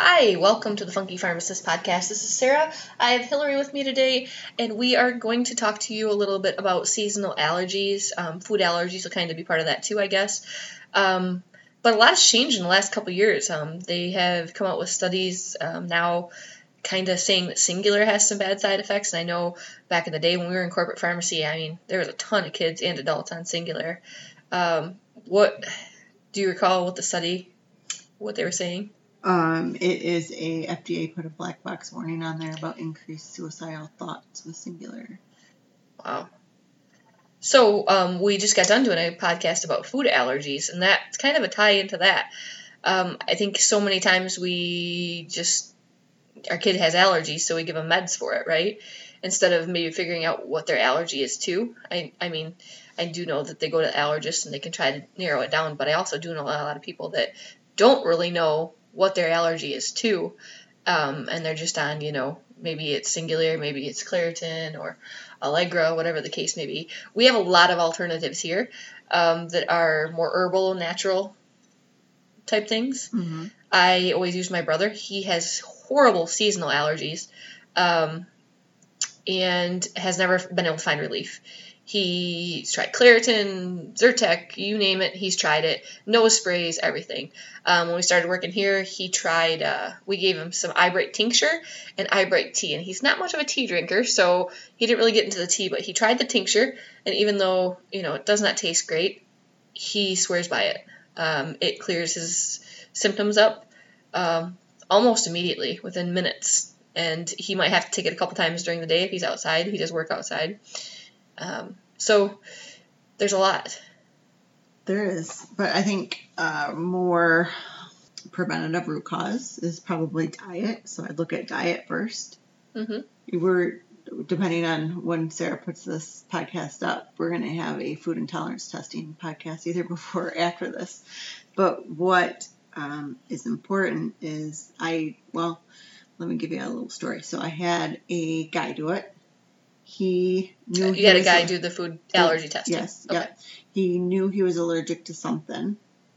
Hi, welcome to the Funky Pharmacist podcast. This is Sarah. I have Hillary with me today, and we are going to talk to you a little bit about seasonal allergies. Um, food allergies will kind of be part of that too, I guess. Um, but a lot has changed in the last couple years. Um, they have come out with studies um, now kind of saying that Singulair has some bad side effects. And I know back in the day when we were in corporate pharmacy, I mean, there was a ton of kids and adults on Singulair. Um, what do you recall what the study, what they were saying? Um, it is a FDA put a black box warning on there about increased suicidal thoughts with Singulair. Wow. So um, we just got done doing a podcast about food allergies, and that's kind of a tie into that. Um, I think so many times we just our kid has allergies, so we give them meds for it, right? Instead of maybe figuring out what their allergy is to. I I mean, I do know that they go to allergists and they can try to narrow it down, but I also do know a lot of people that don't really know what their allergy is to, um, and they're just on, you know, maybe it's Singulair, maybe it's Claritin or Allegra, whatever the case may be. We have a lot of alternatives here um, that are more herbal, natural type things. Mm-hmm. I always use my brother. He has horrible seasonal allergies um, and has never been able to find relief. He's tried Claritin, Zyrtec, you name it, he's tried it. Nose sprays, everything. Um, when we started working here, he tried, uh, we gave him some Eyebright tincture and Eyebright tea. And he's not much of a tea drinker, so he didn't really get into the tea, but he tried the tincture. And even though, you know, it does not taste great, he swears by it. Um, it clears his symptoms up um, almost immediately, within minutes. And he might have to take it a couple times during the day if he's outside. He does work outside. Um, so there's a lot. There is, but I think uh, more preventative root cause is probably diet. So I'd look at diet 1st Mm-hmm. We're depending on when Sarah puts this podcast up, we're going to have a food intolerance testing podcast either before or after this. But what um, is important is I well, let me give you a little story. So I had a guy do it. He knew You he got a was guy do the food allergy testing. Yes. Okay. Yep. He knew he was allergic to something, and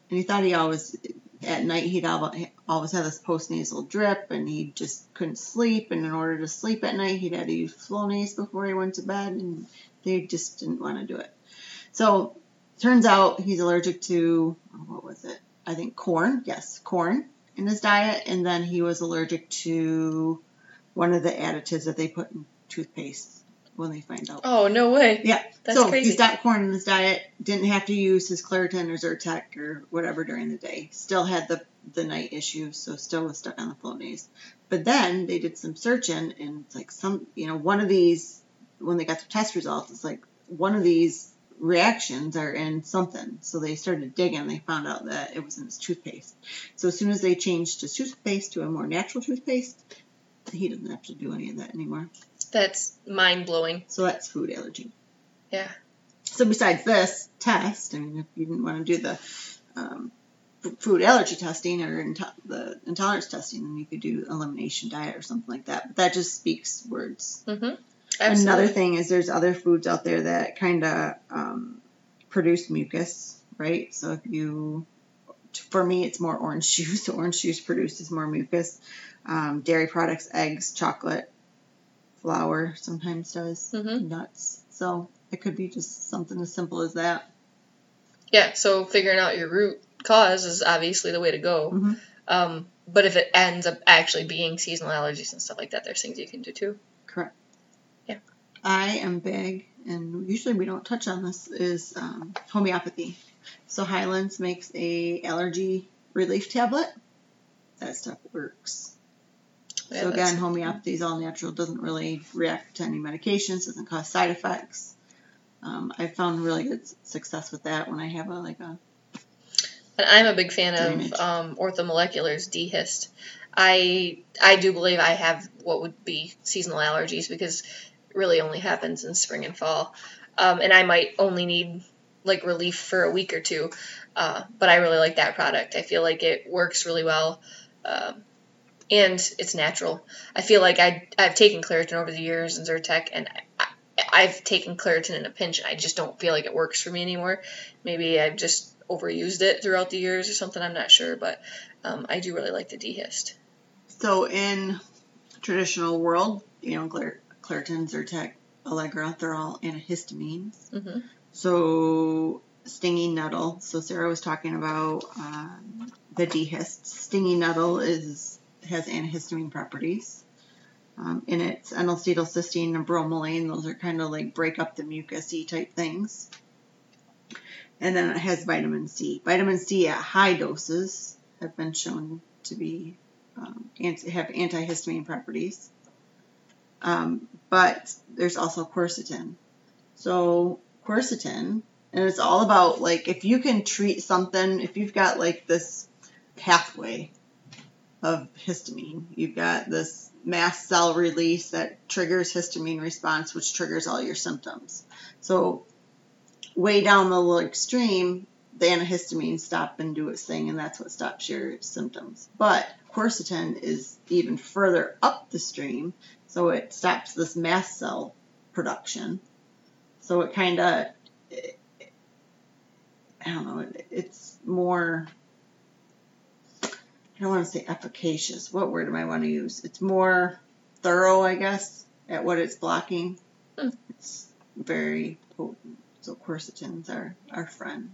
he thought he always at night he'd al- always have this postnasal drip, and he just couldn't sleep. And in order to sleep at night, he'd had to use Flonase before he went to bed, and they just didn't want to do it. So turns out he's allergic to what was it? I think corn. Yes, corn in his diet, and then he was allergic to one of the additives that they put in toothpaste when they find out. Oh no way. Yeah. That's so crazy. he's got corn in his diet. Didn't have to use his Claritin or Zyrtec or whatever during the day. Still had the the night issue, so still was stuck on the Flonase. But then they did some searching, and it's like some, you know, one of these when they got the test results, it's like one of these reactions are in something. So they started digging. They found out that it was in his toothpaste. So as soon as they changed his toothpaste to a more natural toothpaste, he doesn't have to do any of that anymore. That's mind blowing. So that's food allergy. Yeah. So besides this test, I mean, if you didn't want to do the um, food allergy testing or into- the intolerance testing, then you could do elimination diet or something like that. But that just speaks words. Mm-hmm. Another thing is there's other foods out there that kind of um, produce mucus, right? So if you, for me, it's more orange juice. orange juice produces more mucus. Um, dairy products, eggs, chocolate, flour sometimes does, Mhm. nuts. So it could be just something as simple as that. Yeah. So figuring out your root cause is obviously the way to go. Mhm. Um, but if it ends up actually being seasonal allergies and stuff like that, there's things you can do too. Correct. Yeah. I am big, and usually we don't touch on this, is um, homeopathy. So Hyland's makes a allergy relief tablet. That stuff works. Yeah, so again, homeopathy is all natural, doesn't really react to any medications, doesn't cause side effects. Um, I found really good success with that when I have a like a And I'm a big fan Drainage. of um, orthomolecular's D-Hist. I I do believe I have what would be seasonal allergies because it really only happens in spring and fall, um, and I might only need like relief for a week or two. Uh, but I really like that product. I feel like it works really well, um, and it's natural. I feel like I I've taken Claritin over the years and Zyrtec, and I, I've taken Claritin in a pinch, and I just don't feel like it works for me anymore. Maybe I've just overused it throughout the years or something. I'm not sure, but um, I do really like the D-Hist. So in traditional world, you know, Clair- Claritin, Zyrtec, Allegra, they're all antihistamines. hmm So stinging nettle. So Sarah was talking about um, the D-Hist. Stinging nettle is has antihistamine properties. Um, it's N-acetylcysteine and bromelain. Those are kind of like break up the mucusy type things. And then it has vitamin C. Vitamin C at high doses have been shown to be um, have antihistamine properties. Um, but there's also quercetin. So quercetin, and it's all about like if you can treat something, if you've got like this pathway of histamine, you've got this mast cell release that triggers histamine response, which triggers all your symptoms. So way down the little extreme, the antihistamine stop and do its thing, and that's what stops your symptoms. But quercetin is even further up the stream, so it stops this mast cell production. So it kind of, I don't know, it, it's more, don't want to say efficacious. What word do I want to use? It's more thorough, I guess, at what it's blocking. Hmm. It's very potent. So quercetin's our, our friend.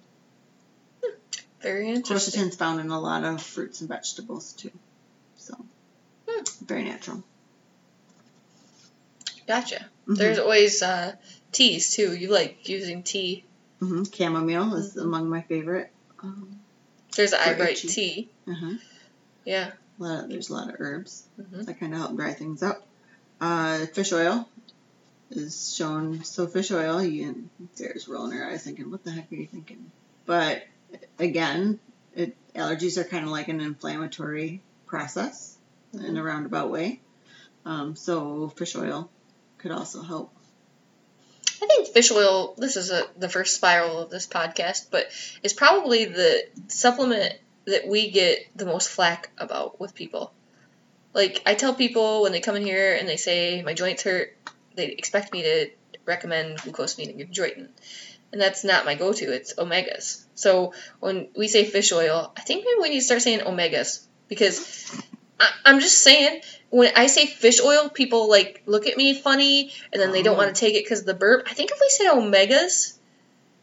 Very interesting. Quercetin's found in a lot of fruits and vegetables too. So Hmm. very natural. Gotcha. Mhm. There's always uh, teas too. You like using tea. hmm Chamomile is Mhm. among my favorite. Um, There's the For eye bright tea. uh-huh. Yeah. a lot of, there's a lot of herbs hmm that kind of help dry things up. Uh, fish oil is shown. So fish oil, you Sarah's rolling her eyes thinking, "What the heck are you thinking?" But again, it, allergies are kind of like an inflammatory process in a roundabout way. Um, so fish oil could also help. I think fish oil. This is a, the first spiral of this podcast, but it's probably the supplement that we get the most flack about with people. Like I tell people when they come in here and they say my joints hurt, they expect me to recommend glucosamine and chondroitin, and that's not my go-to. It's omegas. So when we say fish oil, I think maybe we need to start saying omegas because I, I'm just saying when I say fish oil, people like look at me funny, and then they don't Oh. want to take it because of the burp. I think if we say omegas,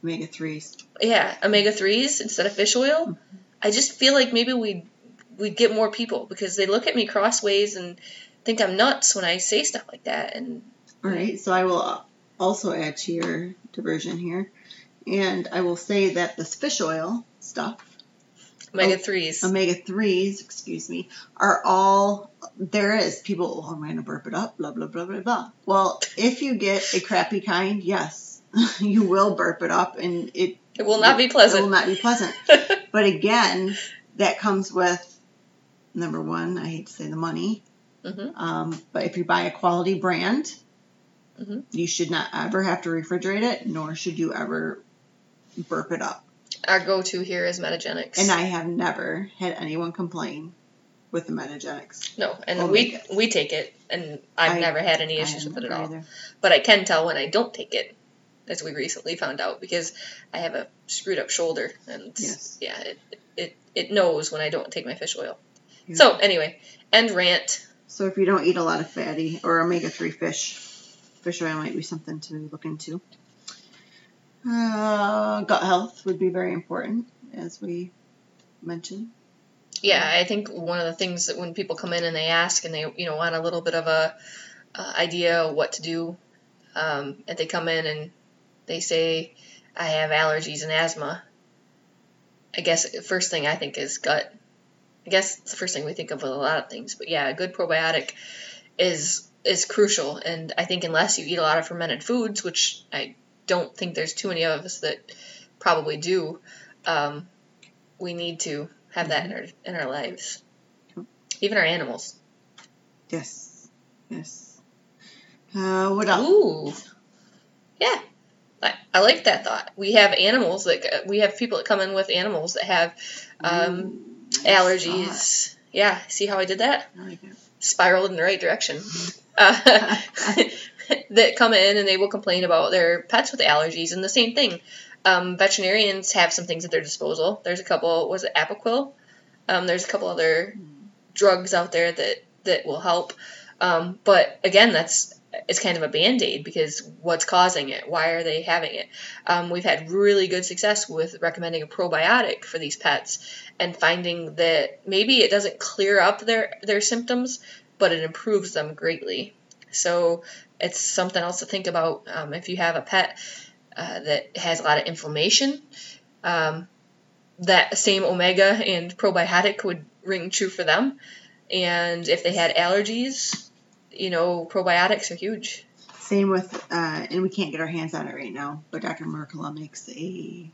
Omega threes. yeah, omega threes instead of fish oil, mm-hmm. I just feel like maybe we we'd get more people because they look at me crossways and think I'm nuts when I say stuff like that. And All right, so I will also add to your diversion here, and I will say that this fish oil stuff, omega Oh, threes. omega threes, excuse me, are all there is. People, oh, I'm going to burp it up, blah blah blah blah blah. Well, if you get a crappy kind, yes, you will burp it up, and it it will not be pleasant. It will not be pleasant. But again, that comes with number one. I hate to say the money, hmm um, but if you buy a quality brand, Mhm. you should not ever have to refrigerate it, nor should you ever burp it up. Our go-to here is Metagenics. And I have never had anyone complain with the Metagenics. no, and we we take it, and I've I- never had any issues with it at all. either. But I can tell when I don't take it, as we recently found out, because I have a screwed up shoulder, and Yes. yeah, it, it it knows when I don't take my fish oil. Yeah. So anyway, end rant. So if you don't eat a lot of fatty or omega three fish, fish oil might be something to look into. Uh, gut health would be very important, as we mentioned. Yeah, I think one of the things that when people come in and they ask and they you know want a little bit of a uh, idea what to do, um, and they come in and they say I have allergies and asthma. I guess the first thing I think is gut. I guess it's the first thing we think of with a lot of things, but yeah, a good probiotic is is crucial, and I think unless you eat a lot of fermented foods, which I don't think there's too many of us that probably do, um, we need to have that in our in our lives. Even our animals. Yes, yes. Uh, what else? Ooh, yeah, I, I like that thought. We have animals that we have people that come in with animals that have um, Ooh, allergies. Yeah, see how I did that? like. Spiraled in the right direction. Uh, that come in and they will complain about their pets with allergies, and the same thing. Um, veterinarians have some things at their disposal. There's a couple. Was it Apoquil? Um, there's a couple other drugs out there that that will help. Um, but again, that's it's kind of a band aid because what's causing it? Why are they having it? Um, we've had really good success with recommending a probiotic for these pets and finding that maybe it doesn't clear up their their symptoms, but it improves them greatly. So it's something else to think about um, if you have a pet uh, that has a lot of inflammation. Um, that same omega and probiotic would ring true for them. And if they had allergies, you know, probiotics are huge. Same with, uh, and we can't get our hands on it right now, but Dr. Mercola makes a,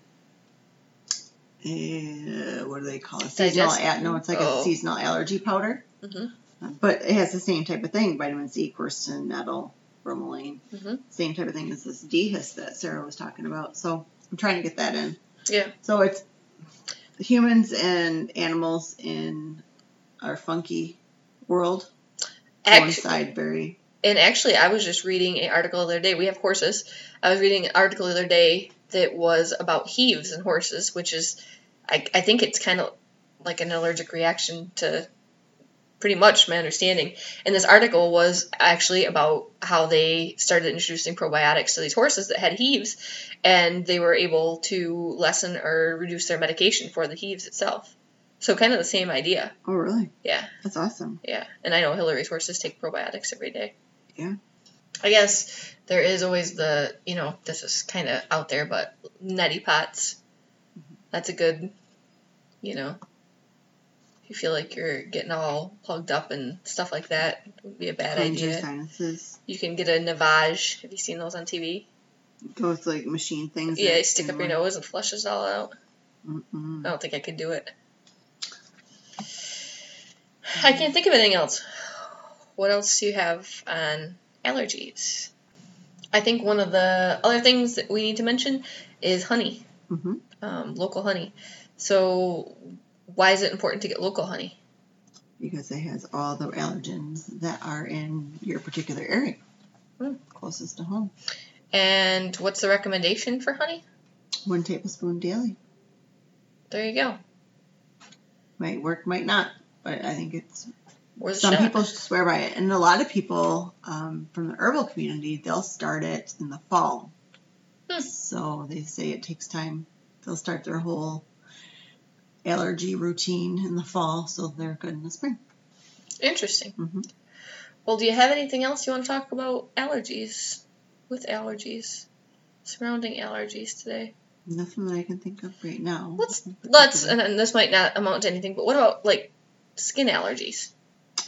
a what do they call it? Seasonal, Digest- no, it's like Oh. a seasonal allergy powder. Mhm. Uh, But it has the same type of thing: vitamin C, quercetin, nettle, bromelain. Mhm. Same type of thing as this DHIS that Sarah was talking about. So I'm trying to get that in. Yeah. So it's humans and animals in our funky world Coincide very. and actually, I was just reading an article the other day. We have horses. I was reading an article the other day that was about heaves in horses, which is, I, I think it's kind of like an allergic reaction to pretty much my understanding. And this article was actually about how they started introducing probiotics to these horses that had heaves, and they were able to lessen or reduce their medication for the heaves itself. So, kind of the same idea. Oh, really? Yeah. That's awesome. Yeah, and I know Hillary's horses take probiotics every day. Yeah. I guess there is always the, you know, this is kind of out there, but neti pots. Mm-hmm. That's a good, you know, if you feel like you're getting all plugged up and stuff like that, it would be a bad Cleanse your idea. sinuses. You can get a Navage. Have you seen those on TV? Those like machine things. Yeah, you stick up your nose and flushes all out. Mm-mm. I don't think I could do it. I can't think of anything else. What else do you have on allergies? I think one of the other things that we need to mention is honey, Mhm. um, local honey. So, why is it important to get local honey? Because it has all the allergens that are in your particular area, Hmm. closest to home. And what's the recommendation for honey? One tablespoon daily. There you go. Might work, might not, but I think it's some shot? people swear by it, and a lot of people um, from the herbal community they'll start it in the fall. Hmm. So they say it takes time. They'll start their whole allergy routine in the fall, so they're good in the spring. Interesting. Mhm. Well, do you have anything else you want to talk about allergies? With allergies, surrounding allergies today. Nothing that I can think of right now. Let's let's and this might not amount to anything, but what about like skin allergies?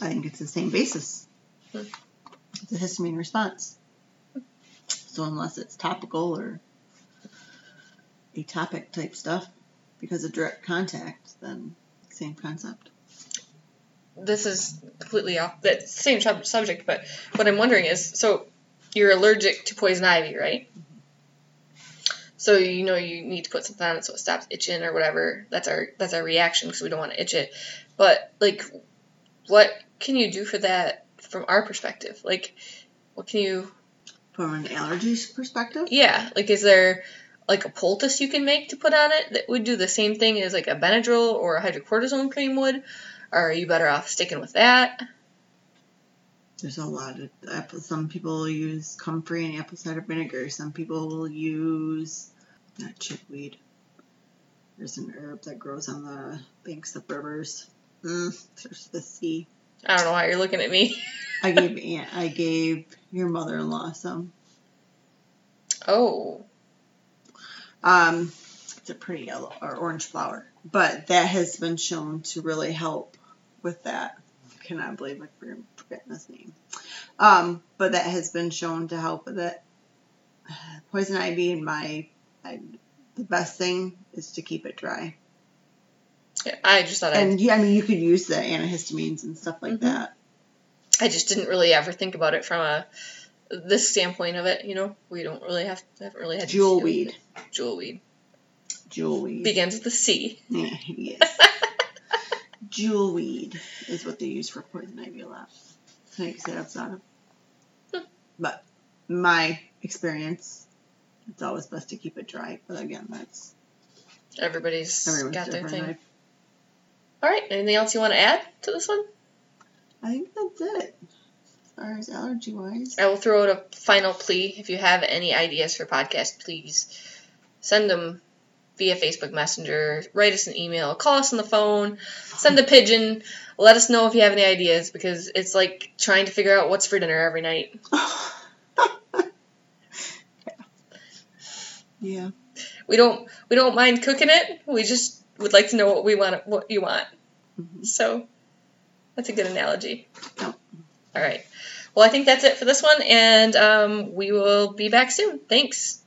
I think it's the same basis. Hmm. It's a histamine response. So unless it's topical or atopic type stuff, because of direct contact, then same concept. This is completely off that same sub- subject, but what I'm wondering is, so you're allergic to poison ivy, right? So you know you need to put something on it so it stops itching or whatever. That's our that's our reaction because we don't want to itch it. But like, what can you do for that from our perspective? Like, what can you From an allergies perspective, Yeah, like is there like a poultice you can make to put on it that would do the same thing as like a Benadryl or a hydrocortisone cream would? Or are you better off sticking with that? there's a lot of apple. Some people use comfrey and apple cider vinegar. Some people will use not chickweed. There's an herb that grows on the banks of rivers. Mm, there's the sea. I don't know why you're looking at me. I gave Aunt, I gave your mother-in-law some. Oh, Um, it's a pretty yellow or orange flower, but that has been shown to really help with that. Cannot believe I for- forgetting this name. Um, but that has been shown to help with it. Poison ivy, in my, I, the best thing is to keep it dry. yeah, I just thought I, And yeah, I mean, you could use the antihistamines and stuff like Mhm. that. I just didn't really ever think about it from a this standpoint of it. You know, we don't really have haven't really had to deal with Jewelweed. it. Jewelweed Jewelweed. begins with a C. Yeah, yes. Jewelweed is what they use for poison ivy a lot. To make syrups out of. Hmm. But my experience, it's always best to keep it dry. But again, that's Everybody's everyone's got their thing. All right, anything else you want to add to this one? I think that's it. As far as allergy wise. I will throw out a final plea. If you have any ideas for podcasts, please send them via Facebook Messenger, write us an email, call us on the phone, send a pigeon. Let us know if you have any ideas because it's like trying to figure out what's for dinner every night. yeah. We don't we don't mind cooking it. We just would like to know what we want what you want. Mhm. So that's a good analogy. Yep. All right. Well, I think that's it for this one, and um, we will be back soon. Thanks.